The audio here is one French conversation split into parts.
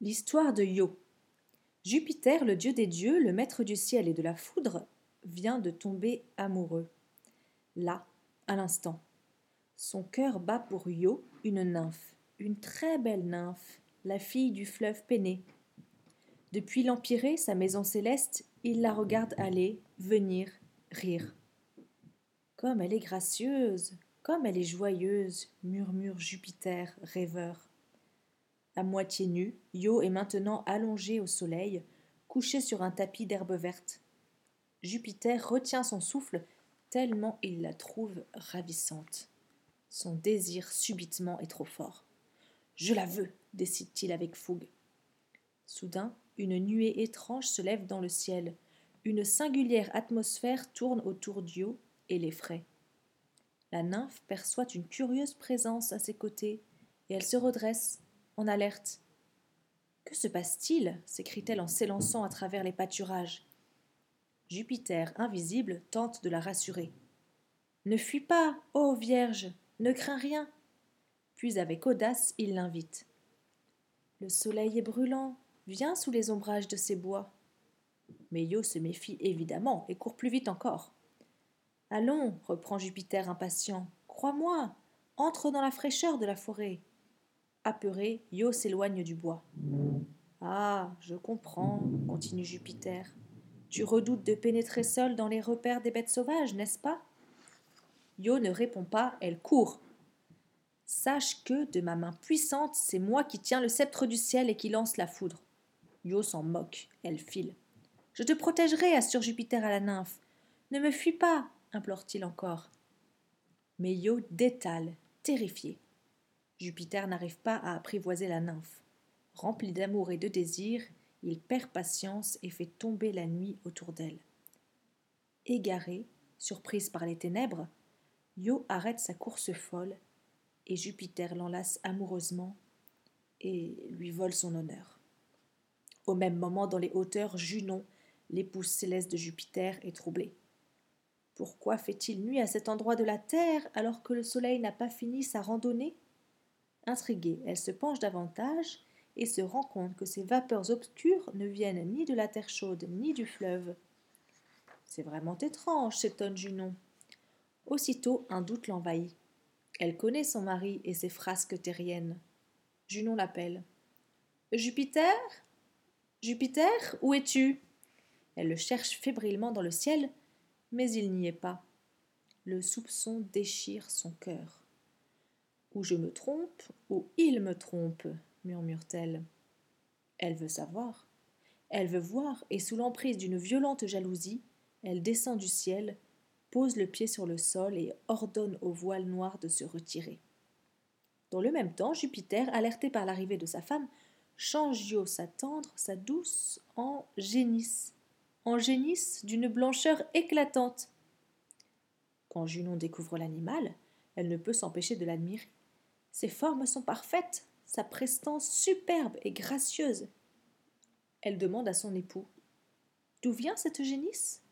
L'histoire de Io. Jupiter, le dieu des dieux, le maître du ciel et de la foudre, vient de tomber amoureux. Là, à l'instant. Son cœur bat pour Io, une nymphe, une très belle nymphe, la fille du fleuve Péné. Depuis l'Empyrée, sa maison céleste, il la regarde aller, venir, rire. Comme elle est gracieuse, comme elle est joyeuse, murmure Jupiter, rêveur. À moitié nu, Io est maintenant allongé au soleil, couché sur un tapis d'herbe verte. Jupiter retient son souffle tellement il la trouve ravissante. Son désir subitement est trop fort. Je la veux, décide-t-il avec fougue. Soudain, une nuée étrange se lève dans le ciel. Une singulière atmosphère tourne autour d'Io et l'effraie. La nymphe perçoit une curieuse présence à ses côtés, et elle se redresse, en alerte. Que se passe-t-il? s'écrie-t-elle en s'élançant à travers les pâturages. Jupiter, invisible, tente de la rassurer. Ne fuis pas, ô Vierge, ne crains rien. Puis avec audace, il l'invite. Le soleil est brûlant, viens sous les ombrages de ces bois. Mais Io se méfie évidemment et court plus vite encore. Allons, reprend Jupiter impatient, crois-moi, entre dans la fraîcheur de la forêt. Apeuré, Io s'éloigne du bois. Ah, je comprends, continue Jupiter. Tu redoutes de pénétrer seul dans les repères des bêtes sauvages, n'est-ce pas? Io ne répond pas, elle court. Sache que, de ma main puissante, c'est moi qui tiens le sceptre du ciel et qui lance la foudre. Io s'en moque, elle file. Je te protégerai, assure Jupiter à la nymphe. Ne me fuis pas, implore-t-il encore. Mais Io détale, terrifié. Jupiter n'arrive pas à apprivoiser la nymphe. Rempli d'amour et de désir, il perd patience et fait tomber la nuit autour d'elle. Égarée, surprise par les ténèbres, Io arrête sa course folle et Jupiter l'enlace amoureusement et lui vole son honneur. Au même moment, dans les hauteurs, Junon, l'épouse céleste de Jupiter, est troublée. Pourquoi fait-il nuit à cet endroit de la terre alors que le soleil n'a pas fini sa randonnée? Intriguée, elle se penche davantage et se rend compte que ces vapeurs obscures ne viennent ni de la terre chaude ni du fleuve. C'est vraiment étrange, s'étonne Junon. Aussitôt un doute l'envahit. Elle connaît son mari et ses frasques terriennes. Junon l'appelle. Jupiter? Jupiter, où es-tu? Elle le cherche fébrilement dans le ciel, mais il n'y est pas. Le soupçon déchire son cœur. Ou je me trompe, ou il me trompe, murmure-t-elle. Elle veut savoir. Elle veut voir, et sous l'emprise d'une violente jalousie, elle descend du ciel, pose le pied sur le sol et ordonne au voile noir de se retirer. Dans le même temps, Jupiter, alerté par l'arrivée de sa femme, change sa tendre, sa douce, en génisse, en génisse d'une blancheur éclatante. Quand Junon découvre l'animal, elle ne peut s'empêcher de l'admirer. Ses formes sont parfaites, sa prestance superbe et gracieuse. Elle demande à son époux D'où vient cette génisse?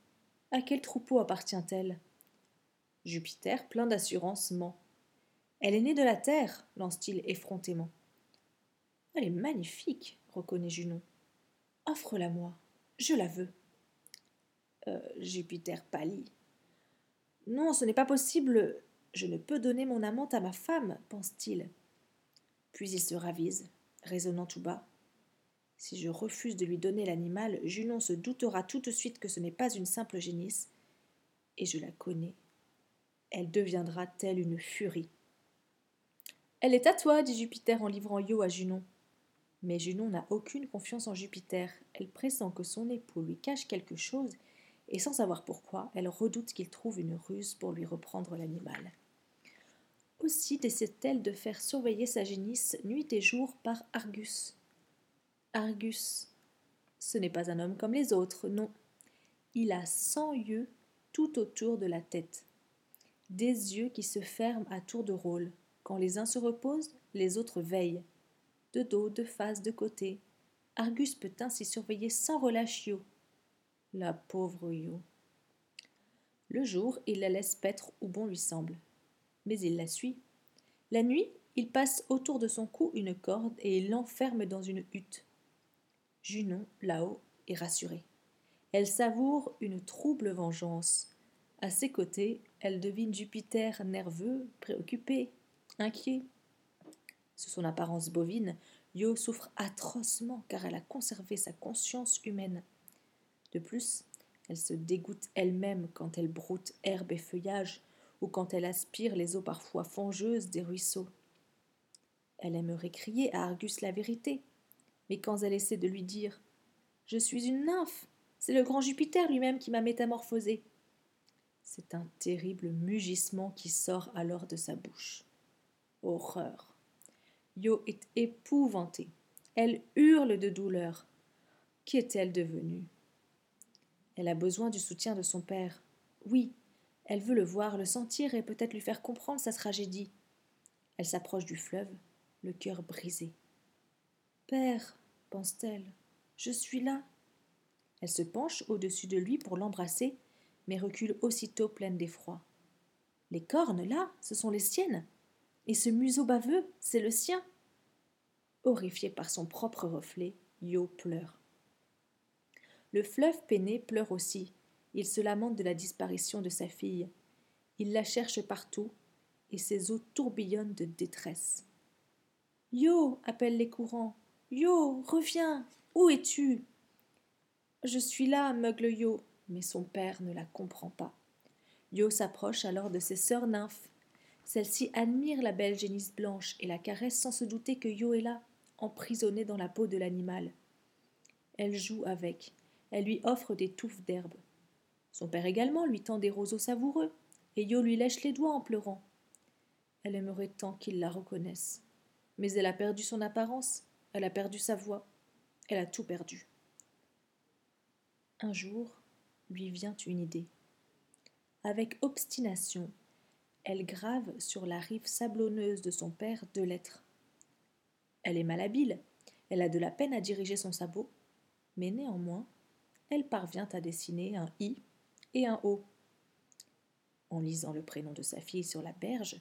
À quel troupeau appartient-elle? Jupiter, plein d'assurance, ment. Elle est née de la terre, lance-t-il effrontément. Elle est magnifique, reconnaît Junon. Offre-la-moi, je la veux. Euh, Jupiter pâlit. Non, ce n'est pas possible. Je ne peux donner mon amante à ma femme, pense-t-il. Puis il se ravise, raisonnant tout bas. Si je refuse de lui donner l'animal, Junon se doutera tout de suite que ce n'est pas une simple génisse, et je la connais. Elle deviendra telle une furie. Elle est à toi, dit Jupiter en livrant Io à Junon. Mais Junon n'a aucune confiance en Jupiter. Elle pressent que son époux lui cache quelque chose, et sans savoir pourquoi, elle redoute qu'il trouve une ruse pour lui reprendre l'animal. Aussi décide-t-elle de faire surveiller sa génisse nuit et jour par Argus. Argus, ce n'est pas un homme comme les autres, non. Il a cent yeux tout autour de la tête. Des yeux qui se ferment à tour de rôle. Quand les uns se reposent, les autres veillent. De dos, de face, de côté. Argus peut ainsi surveiller sans relâche. La pauvre Yo. Le jour, il la laisse paître où bon lui semble mais il la suit. La nuit, il passe autour de son cou une corde et il l'enferme dans une hutte. Junon, là-haut, est rassurée. Elle savoure une trouble vengeance. À ses côtés, elle devine Jupiter nerveux, préoccupé, inquiet. Sous son apparence bovine, Yo souffre atrocement car elle a conservé sa conscience humaine. De plus, elle se dégoûte elle-même quand elle broute herbe et feuillage ou quand elle aspire les eaux parfois fangeuses des ruisseaux. Elle aimerait crier à Argus la vérité, mais quand elle essaie de lui dire Je suis une nymphe, c'est le grand Jupiter lui-même qui m'a métamorphosée. C'est un terrible mugissement qui sort alors de sa bouche. Horreur. Yo est épouvantée. Elle hurle de douleur. Qu'est-elle devenue? Elle a besoin du soutien de son père. Oui, elle veut le voir, le sentir et peut-être lui faire comprendre sa tragédie. Elle s'approche du fleuve, le cœur brisé. Père, pense-t-elle, je suis là. Elle se penche au-dessus de lui pour l'embrasser, mais recule aussitôt pleine d'effroi. Les cornes, là, ce sont les siennes. Et ce museau baveux, c'est le sien. Horrifié par son propre reflet, Yo pleure. Le fleuve peiné pleure aussi. Il se lamente de la disparition de sa fille. Il la cherche partout, et ses eaux tourbillonnent de détresse. Yo appellent les courants. Yo, reviens. Où es-tu? Je suis là, meugle Yo, mais son père ne la comprend pas. Yo s'approche alors de ses sœurs nymphes celle-ci admire la belle génisse blanche et la caresse sans se douter que Yo est là, emprisonnée dans la peau de l'animal. Elle joue avec, elle lui offre des touffes d'herbe. Son père également lui tend des roseaux savoureux, et Yo lui lèche les doigts en pleurant. Elle aimerait tant qu'il la reconnaisse. Mais elle a perdu son apparence, elle a perdu sa voix, elle a tout perdu. Un jour, lui vient une idée. Avec obstination, elle grave sur la rive sablonneuse de son père deux lettres. Elle est malhabile, elle a de la peine à diriger son sabot, mais néanmoins, elle parvient à dessiner un I et un O. En lisant le prénom de sa fille sur la berge,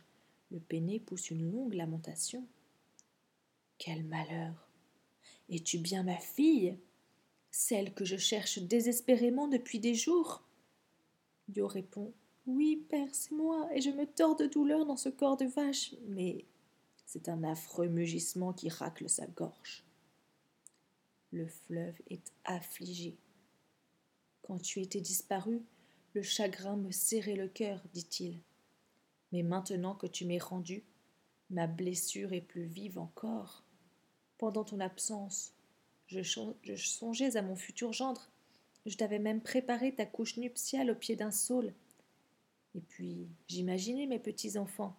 le peiné pousse une longue lamentation. Quel malheur Es-tu bien ma fille? Celle que je cherche désespérément depuis des jours? Yo répond oui, père, c'est moi, et je me tords de douleur dans ce corps de vache, mais c'est un affreux mugissement qui racle sa gorge. Le fleuve est affligé. Quand tu étais disparu, le chagrin me serrait le cœur, dit-il. Mais maintenant que tu m'es rendu, ma blessure est plus vive encore. Pendant ton absence, je, songeais à mon futur gendre. Je t'avais même préparé ta couche nuptiale au pied d'un saule et puis, j'imaginais mes petits-enfants.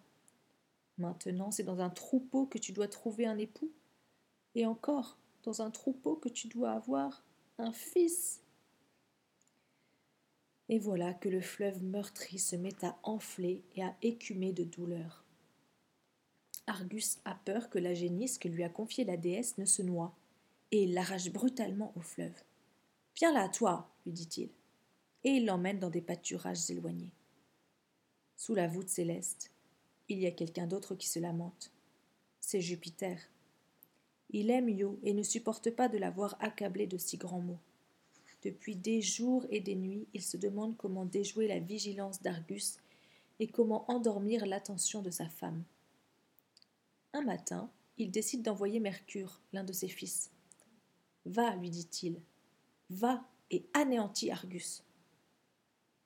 Maintenant, c'est dans un troupeau que tu dois trouver un époux. Et encore, dans un troupeau que tu dois avoir un fils. Et voilà que le fleuve meurtri se met à enfler et à écumer de douleur. Argus a peur que la génisse que lui a confiée la déesse ne se noie, et il l'arrache brutalement au fleuve. Viens là, toi, lui dit-il, et il l'emmène dans des pâturages éloignés. Sous la voûte céleste, il y a quelqu'un d'autre qui se lamente. C'est Jupiter. Il aime Io et ne supporte pas de la voir accablée de si grands mots. Depuis des jours et des nuits, il se demande comment déjouer la vigilance d'Argus et comment endormir l'attention de sa femme. Un matin, il décide d'envoyer Mercure, l'un de ses fils. Va, lui dit-il, va et anéantis Argus.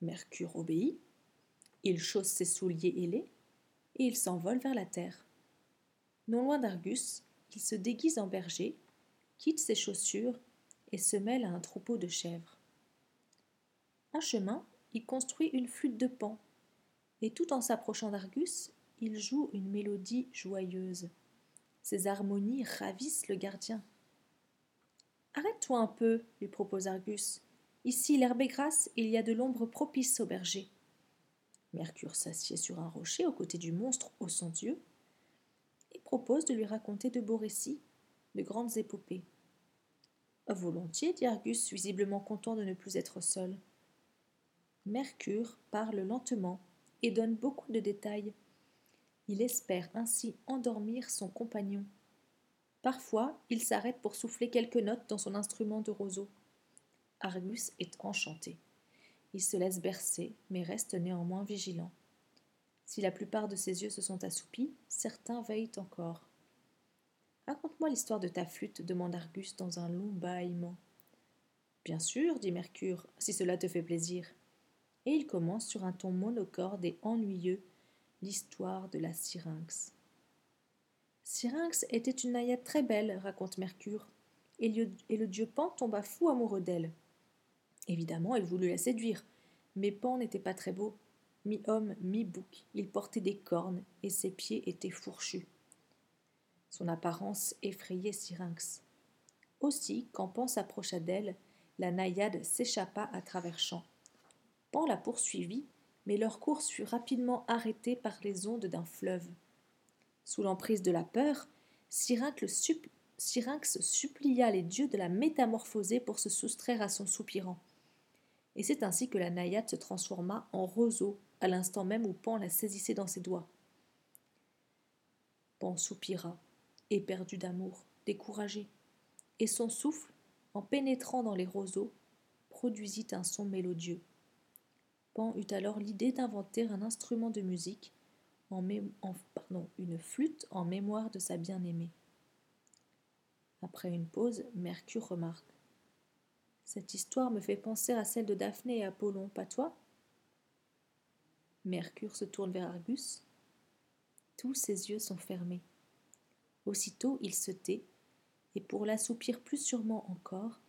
Mercure obéit il chausse ses souliers ailés et il s'envole vers la terre. Non loin d'Argus, il se déguise en berger, quitte ses chaussures et se mêle à un troupeau de chèvres. En chemin, il construit une flûte de pan, et tout en s'approchant d'Argus, il joue une mélodie joyeuse. Ses harmonies ravissent le gardien. Arrête-toi un peu, lui propose Argus. Ici l'herbe est grasse et il y a de l'ombre propice au berger. Mercure s'assied sur un rocher aux côtés du monstre aux cent yeux et propose de lui raconter de beaux récits, de grandes épopées. Volontiers, dit Argus, visiblement content de ne plus être seul. Mercure parle lentement et donne beaucoup de détails. Il espère ainsi endormir son compagnon. Parfois, il s'arrête pour souffler quelques notes dans son instrument de roseau. Argus est enchanté. Il se laisse bercer, mais reste néanmoins vigilant. Si la plupart de ses yeux se sont assoupis, certains veillent encore. Raconte-moi l'histoire de ta flûte, demande Argus dans un long bâillement. Bien sûr, dit Mercure, si cela te fait plaisir. Et il commence sur un ton monocorde et ennuyeux l'histoire de la syrinx. Syrinx était une naïade très belle, raconte Mercure, et le dieu Pan tomba fou amoureux d'elle. Évidemment, elle voulut la séduire, mais Pan n'était pas très beau. Mi-homme, mi-bouc, il portait des cornes et ses pieds étaient fourchus. Son apparence effrayait Syrinx. Aussi, quand Pan s'approcha d'elle, la naïade s'échappa à travers champs. Pan la poursuivit, mais leur course fut rapidement arrêtée par les ondes d'un fleuve. Sous l'emprise de la peur, Syrinx, supplia les dieux de la métamorphoser pour se soustraire à son soupirant. Et c'est ainsi que la naïade se transforma en roseau à l'instant même où Pan la saisissait dans ses doigts. Pan soupira, éperdu d'amour, découragé, et son souffle, en pénétrant dans les roseaux, produisit un son mélodieux. Pan eut alors l'idée d'inventer un instrument de musique une flûte en mémoire de sa bien-aimée. Après une pause, Mercure remarque Cette histoire me fait penser à celle de Daphné et Apollon, pas toi? Mercure se tourne vers Argus. Tous ses yeux sont fermés. Aussitôt, il se tait, et pour l'assoupir plus sûrement encore,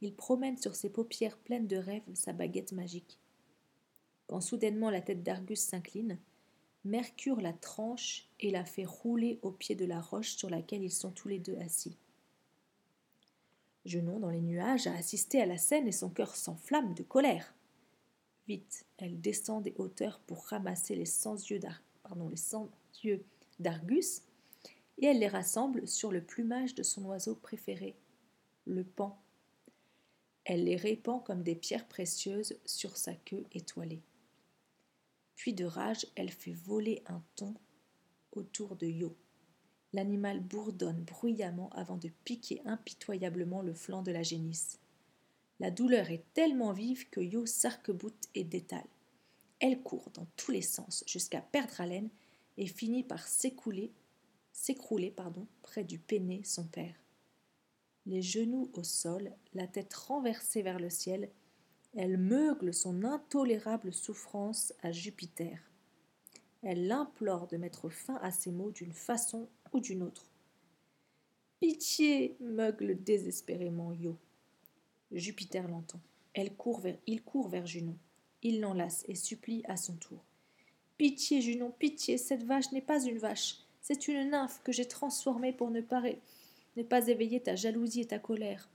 il promène sur ses paupières pleines de rêves sa baguette magique. Quand soudainement la tête d'Argus s'incline, Mercure la tranche et la fait rouler au pied de la roche sur laquelle ils sont tous les deux assis. Genon, dans les nuages, a assisté à la scène et son cœur s'enflamme de colère. Vite, elle descend des hauteurs pour ramasser les cent yeux d'Argus et elle les rassemble sur le plumage de son oiseau préféré, le pan. Elle les répand comme des pierres précieuses sur sa queue étoilée. Puis de rage, elle fait voler un ton autour de Yo. L'animal bourdonne bruyamment avant de piquer impitoyablement le flanc de la génisse. La douleur est tellement vive que Yo s'arc-boute et détale. Elle court dans tous les sens jusqu'à perdre haleine et finit par s'écouler, s'écrouler pardon, près du péné, son père. Les genoux au sol, la tête renversée vers le ciel, elle meugle son intolérable souffrance à Jupiter. Elle l'implore de mettre fin à ses maux d'une façon ou d'une autre. Pitié meugle désespérément Yo. Jupiter l'entend. Elle court vers, il court vers Junon. Il l'enlace et supplie à son tour. Pitié, Junon, pitié, cette vache n'est pas une vache, c'est une nymphe que j'ai transformée pour ne pas, éveiller ta jalousie et ta colère.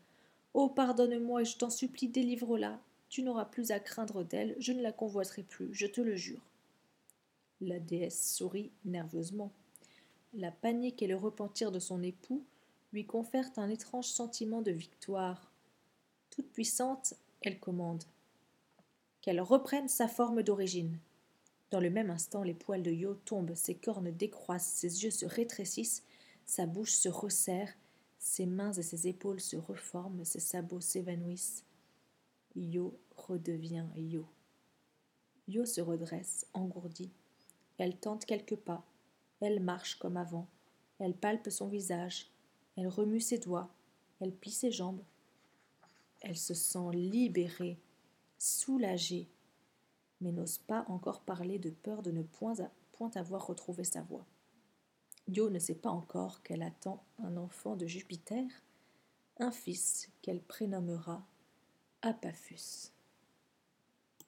Oh, pardonne-moi et je t'en supplie, délivre-la. Tu n'auras plus à craindre d'elle, je ne la convoiterai plus, je te le jure. La déesse sourit nerveusement. La panique et le repentir de son époux lui confèrent un étrange sentiment de victoire. Toute puissante, elle commande qu'elle reprenne sa forme d'origine. Dans le même instant, les poils de Yo tombent, ses cornes décroissent, ses yeux se rétrécissent, sa bouche se resserre, ses mains et ses épaules se reforment, ses sabots s'évanouissent. Yo redevient Yo. Yo se redresse, engourdie. Elle tente quelques pas. Elle marche comme avant. Elle palpe son visage. Elle remue ses doigts. Elle plie ses jambes. Elle se sent libérée, soulagée, mais n'ose pas encore parler de peur de ne point, avoir retrouvé sa voix. Yo ne sait pas encore qu'elle attend un enfant de Jupiter, un fils qu'elle prénommera Apaphus.